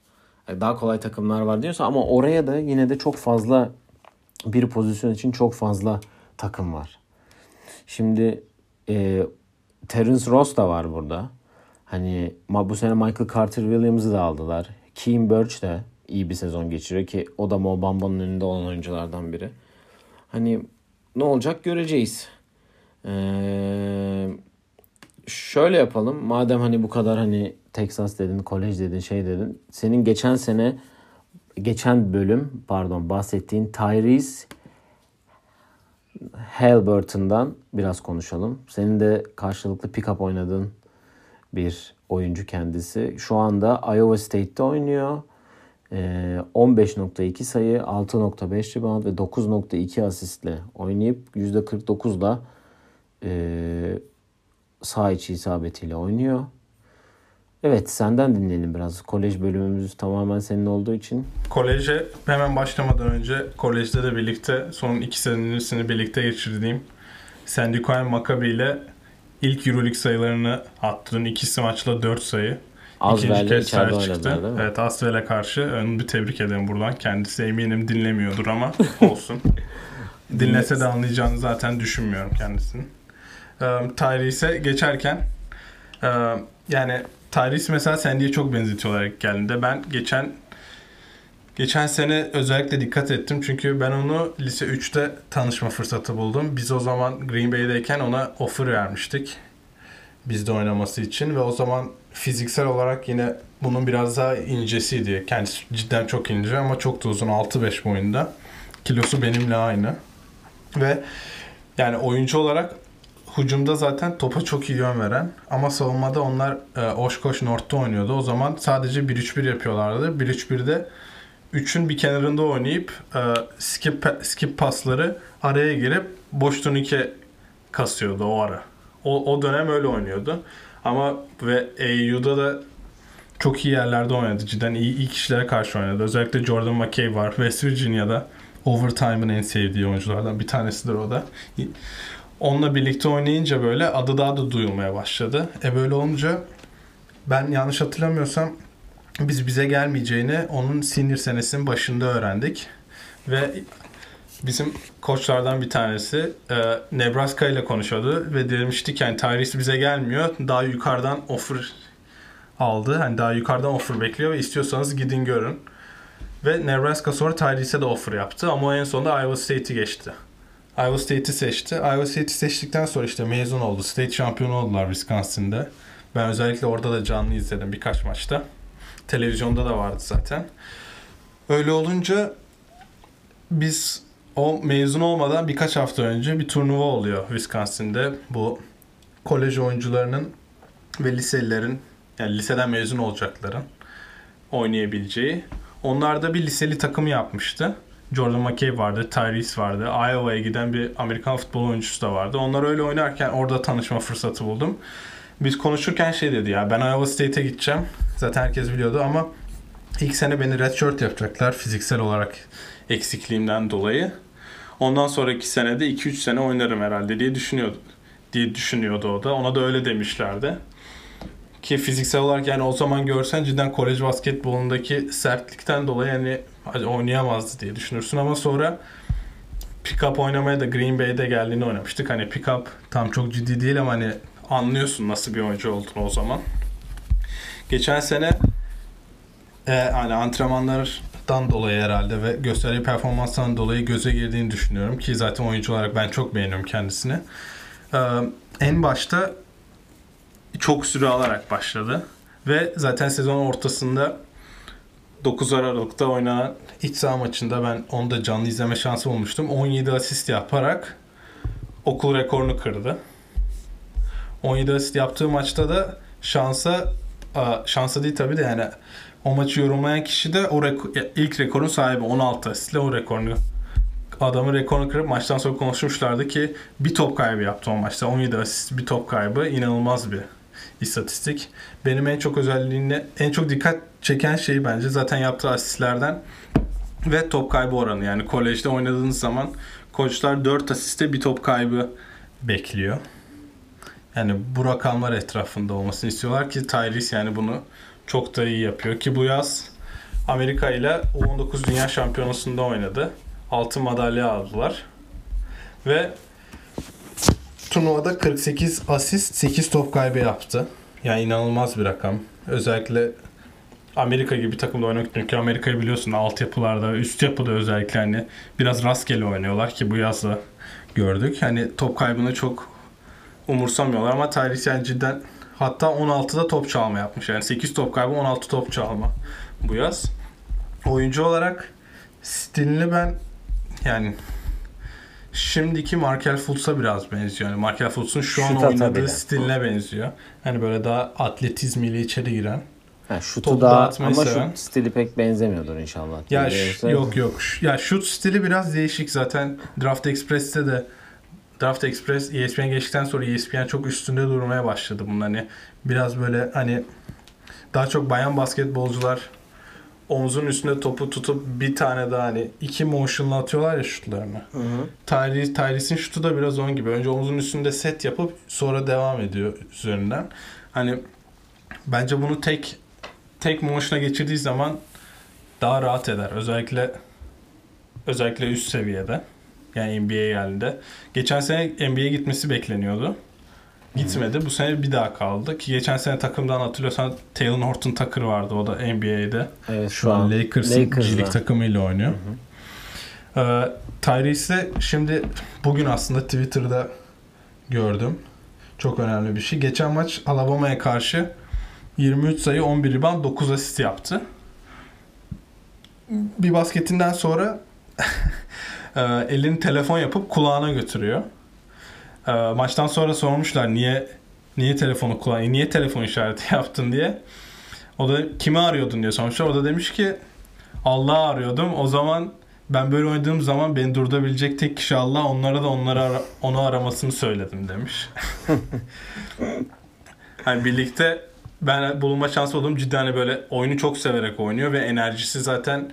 daha kolay takımlar var diyorsa ama oraya da yine de çok fazla bir pozisyon için çok fazla takım var. Şimdi e, Terence Ross da var burada. Hani bu sene Michael Carter Williams'ı da aldılar. Keem Birch de iyi bir sezon geçiriyor ki o da Mo Bamba'nın önünde olan oyunculardan biri. Hani ne olacak göreceğiz. Ee, şöyle yapalım. Madem hani bu kadar hani Texas dedin, kolej dedin, şey dedin. Senin geçen sene geçen bölüm pardon bahsettiğin Tyrese Halliburton'dan biraz konuşalım. Senin de karşılıklı pick-up oynadığın bir oyuncu kendisi. Şu anda Iowa State'te oynuyor. 15.2 ee, sayı, 6.5 rebound ve 9.2 asistle oynayıp %49'la e, sağ içi isabetiyle oynuyor. Evet senden dinleyelim biraz. Kolej bölümümüz tamamen senin olduğu için. Koleje hemen başlamadan önce kolejde de birlikte son iki senesini birlikte geçirdiğim Sandy Cohen Maccabi ile ilk Euroleague sayılarını attığın ikisi maçla 4 sayı. Azvel'le içeride oynadılar değil mi? Evet Asvel'e karşı onu bir tebrik ederim buradan. Kendisi eminim dinlemiyordur ama olsun. Dinlese de anlayacağını zaten düşünmüyorum kendisinin. Ee, Tyrese'e geçerken e, yani Tyrese mesela Sandy'ye çok benzetiyorlar ilk geldiğinde. Ben geçen geçen sene özellikle dikkat ettim çünkü ben onu lise 3'te tanışma fırsatı buldum. Biz o zaman Green Bay'deyken ona offer vermiştik. Bizde oynaması için ve o zaman fiziksel olarak yine bunun biraz daha incesiydi. Kendisi cidden çok ince ama çok da uzun 6-5 boyunda. Kilosu benimle aynı. Ve yani oyuncu olarak Hucumda zaten topa çok iyi yön veren ama savunmada onlar e, Oshkosh North'ta oynuyordu. O zaman sadece 1-3-1 yapıyorlardı. 1-3-1'de 3'ün bir kenarında oynayıp e, skip skip pasları araya girip boş turnike kasıyordu o ara. O, o dönem öyle oynuyordu. Ama ve AU'da da çok iyi yerlerde oynadı. Cidden iyi, iyi kişilere karşı oynadı. Özellikle Jordan McKay var. West Virginia'da overtime'ın en sevdiği oyunculardan bir tanesidir o da onunla birlikte oynayınca böyle adı daha da duyulmaya başladı. E böyle olunca ben yanlış hatırlamıyorsam biz bize gelmeyeceğini onun senior senesinin başında öğrendik. Ve bizim koçlardan bir tanesi e, Nebraska ile konuşuyordu ve demişti ki yani Tyrese bize gelmiyor. Daha yukarıdan offer aldı. Hani daha yukarıdan offer bekliyor ve istiyorsanız gidin görün. Ve Nebraska sonra Tyrese'e de offer yaptı ama en sonunda Iowa State'i geçti. Iowa State'i seçti. Iowa State'i seçtikten sonra işte mezun oldu. State şampiyonu oldular Wisconsin'de. Ben özellikle orada da canlı izledim birkaç maçta. Televizyonda da vardı zaten. Öyle olunca biz o mezun olmadan birkaç hafta önce bir turnuva oluyor Wisconsin'de. Bu kolej oyuncularının ve liselilerin yani liseden mezun olacakların oynayabileceği. Onlar da bir liseli takımı yapmıştı. Jordan McKay vardı, Tyrese vardı. Iowa'ya giden bir Amerikan futbol oyuncusu da vardı. Onlar öyle oynarken orada tanışma fırsatı buldum. Biz konuşurken şey dedi ya ben Iowa State'e gideceğim. Zaten herkes biliyordu ama ilk sene beni redshirt yapacaklar fiziksel olarak eksikliğimden dolayı. Ondan sonraki senede 2-3 sene oynarım herhalde diye düşünüyordu. diye düşünüyordu o da. Ona da öyle demişlerdi. Ki fiziksel olarak yani o zaman görsen cidden kolej basketbolundaki sertlikten dolayı yani oynayamazdı diye düşünürsün ama sonra pick-up oynamaya da Green Bay'de geldiğini oynamıştık. Hani pick-up tam çok ciddi değil ama hani anlıyorsun nasıl bir oyuncu olduğunu o zaman. Geçen sene e, hani antrenmanlardan dolayı herhalde ve gösterdiği performanstan dolayı göze girdiğini düşünüyorum ki zaten oyuncu olarak ben çok beğeniyorum kendisini. Ee, en başta çok süre alarak başladı ve zaten sezon ortasında 9 Aralık'ta oynanan iç saha maçında ben onu da canlı izleme şansı olmuştum. 17 asist yaparak okul rekorunu kırdı. 17 asist yaptığı maçta da şansa şansa değil tabii de yani o maçı yorumlayan kişi de o reko, ilk rekorun sahibi 16 asistle o rekorunu adamın rekorunu kırıp maçtan sonra konuşmuşlardı ki bir top kaybı yaptı o maçta. 17 asist bir top kaybı inanılmaz bir istatistik. Benim en çok özelliğine en çok dikkat çeken şey bence zaten yaptığı asistlerden ve top kaybı oranı. Yani kolejde oynadığınız zaman koçlar 4 asiste bir top kaybı bekliyor. Yani bu rakamlar etrafında olmasını istiyorlar ki Tyrese yani bunu çok da iyi yapıyor ki bu yaz Amerika ile U19 Dünya Şampiyonası'nda oynadı. Altın madalya aldılar. Ve turnuvada 48 asist 8 top kaybı yaptı. Yani inanılmaz bir rakam. Özellikle Amerika gibi bir takımda oynamak çünkü Amerika'yı biliyorsun altyapılarda, üst yapıda özellikle hani biraz rastgele oynuyorlar ki bu yazda gördük. Hani top kaybını çok umursamıyorlar ama Tyrese yani cidden hatta 16'da top çalma yapmış. Yani 8 top kaybı 16 top çalma bu yaz. Oyuncu olarak stilini ben yani şimdiki Markel Fultz'a biraz benziyor. Yani Markel Fultz'un şu an Şut oynadığı stiline benziyor. Hani böyle daha atletizmiyle içeri giren. Ha, şutu daha ama seven. şut stili pek benzemiyordur inşallah. Ya ş- yok yok. Ya şut stili biraz değişik zaten. Draft Express'te de Draft Express ESPN geçtikten sonra ESPN çok üstünde durmaya başladı bunun hani biraz böyle hani daha çok bayan basketbolcular omzun üstünde topu tutup bir tane daha hani iki motion'la atıyorlar ya şutlarını. Hı hı. Tyrese, Tyrese'in şutu da biraz onun gibi. Önce omzun üstünde set yapıp sonra devam ediyor üzerinden. Hani bence bunu tek tek motion'a geçirdiği zaman daha rahat eder. Özellikle özellikle üst seviyede. Yani NBA geldiğinde. Geçen sene NBA'ye gitmesi bekleniyordu. Gitmedi. Bu sene bir daha kaldı. Ki geçen sene takımdan hatırlıyorsan Taylor Horton Tucker vardı. O da NBA'de. Evet Şu an Lakers'ın. G-League takımıyla oynuyor. Ee, Tyrese'de şimdi bugün aslında Twitter'da gördüm. Çok önemli bir şey. Geçen maç Alabama'ya karşı 23 sayı 11 rebound 9 asist yaptı. Bir basketinden sonra e, elini telefon yapıp kulağına götürüyor. E, maçtan sonra sormuşlar niye niye telefonu kulağına niye telefon işareti yaptın diye. O da kimi arıyordun diye sormuşlar. O da demiş ki Allah'ı arıyordum. O zaman ben böyle oynadığım zaman beni durdurabilecek tek kişi Allah. Onlara da onları ara- onu aramasını söyledim demiş. hani birlikte ben bulunma şansı olduğum cidden hani böyle oyunu çok severek oynuyor ve enerjisi zaten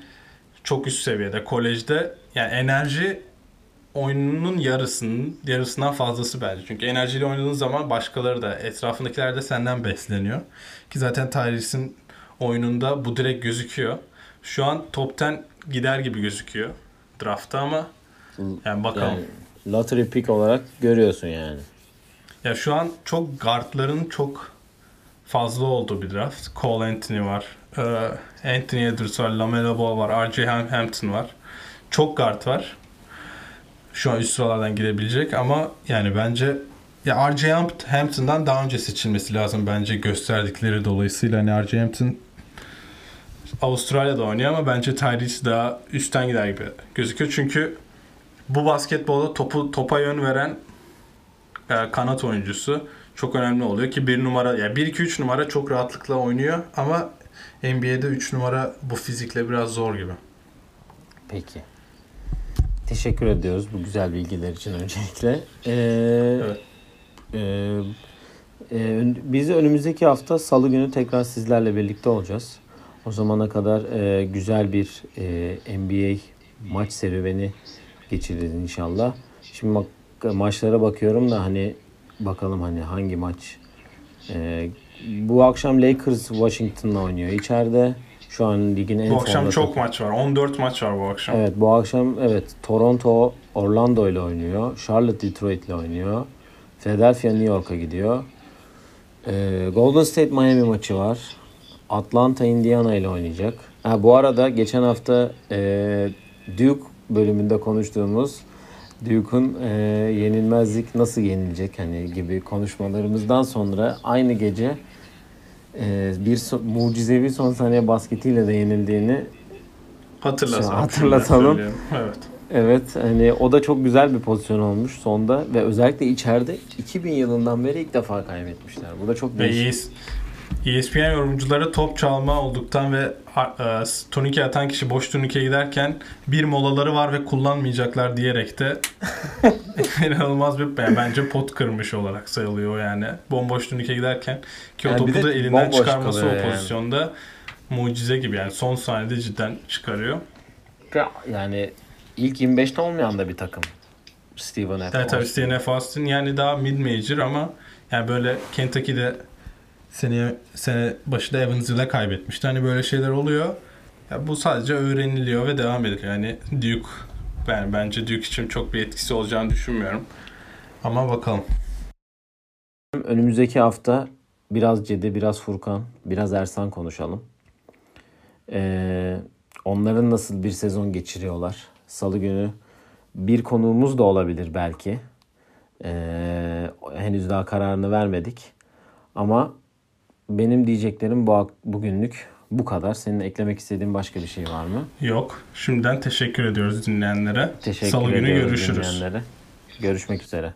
çok üst seviyede. Kolejde yani enerji oyununun yarısının yarısından fazlası bence. Çünkü enerjiyle oynadığın zaman başkaları da etrafındakiler de senden besleniyor. Ki zaten Tyrese'in oyununda bu direkt gözüküyor. Şu an top 10 gider gibi gözüküyor draftta ama yani bakalım. Yani lottery pick olarak görüyorsun yani. Ya şu an çok guardların çok fazla olduğu bir draft. Cole Anthony var. Ee, Anthony Edwards var. Lamelo Ball var. R.J. Ham- Hampton var. Çok guard var. Şu an üst sıralardan girebilecek ama yani bence ya R.J. Hamp- Hampton'dan daha önce seçilmesi lazım bence gösterdikleri dolayısıyla. Hani R.J. Hampton Avustralya'da oynuyor ama bence Tyrese daha üstten gider gibi gözüküyor. Çünkü bu basketbolda topu topa yön veren e, kanat oyuncusu çok önemli oluyor ki bir numara ya 1 2 3 numara çok rahatlıkla oynuyor ama NBA'de 3 numara bu fizikle biraz zor gibi. Peki. Teşekkür ediyoruz bu güzel bilgiler için öncelikle. Ee, Evet. e, e, biz önümüzdeki hafta Salı günü tekrar sizlerle birlikte olacağız. O zamana kadar e, güzel bir e, NBA maç serüveni geçiririz inşallah. Şimdi bak, maçlara bakıyorum da hani bakalım hani hangi maç. E, bu akşam Lakers Washington'la oynuyor içeride. Şu an ligin en Bu akşam çok maç var. 14 maç var bu akşam. Evet bu akşam evet Toronto Orlando ile oynuyor. Charlotte Detroit ile oynuyor. Philadelphia New York'a gidiyor. Ee, Golden State Miami maçı var. Atlanta Indiana ile oynayacak. Ha, bu arada geçen hafta e, Duke bölümünde konuştuğumuz Duke'un e, yenilmezlik nasıl yenilecek hani gibi konuşmalarımızdan sonra aynı gece e, bir so- mucizevi son saniye basketiyle de yenildiğini Hatırlatalım. Hatırlatalım. Söyleyeyim. Evet. Evet hani o da çok güzel bir pozisyon olmuş sonda ve özellikle içeride 2000 yılından beri ilk defa kaybetmişler. Bu da çok değişik. ESPN yorumcuları top çalma olduktan ve e, turnike atan kişi boş turnike giderken bir molaları var ve kullanmayacaklar diyerek de inanılmaz bir yani bence pot kırmış olarak sayılıyor yani. Bomboş turnike giderken ki o Yani bir topu da elinden çıkarması o yani. pozisyonda mucize gibi yani son saniyede cidden çıkarıyor. Yani ilk 25'te olmayan da bir takım. Steven F. Evet tabii CNF Austin yani daha mid major ama yani böyle Kentucky'de sene sene başında Evansville'e kaybetmişti. Hani böyle şeyler oluyor. Ya bu sadece öğreniliyor ve devam ediliyor. Yani Duke ben bence Duke için çok bir etkisi olacağını düşünmüyorum. Ama bakalım. Önümüzdeki hafta biraz Cedi, biraz Furkan, biraz Ersan konuşalım. Ee, onların nasıl bir sezon geçiriyorlar? Salı günü bir konuğumuz da olabilir belki. Ee, henüz daha kararını vermedik. Ama benim diyeceklerim bu bugünlük bu kadar. Senin eklemek istediğin başka bir şey var mı? Yok. Şimdiden teşekkür ediyoruz dinleyenlere. Teşekkür Salı günü görüşürüz. dinleyenlere. Görüşmek üzere.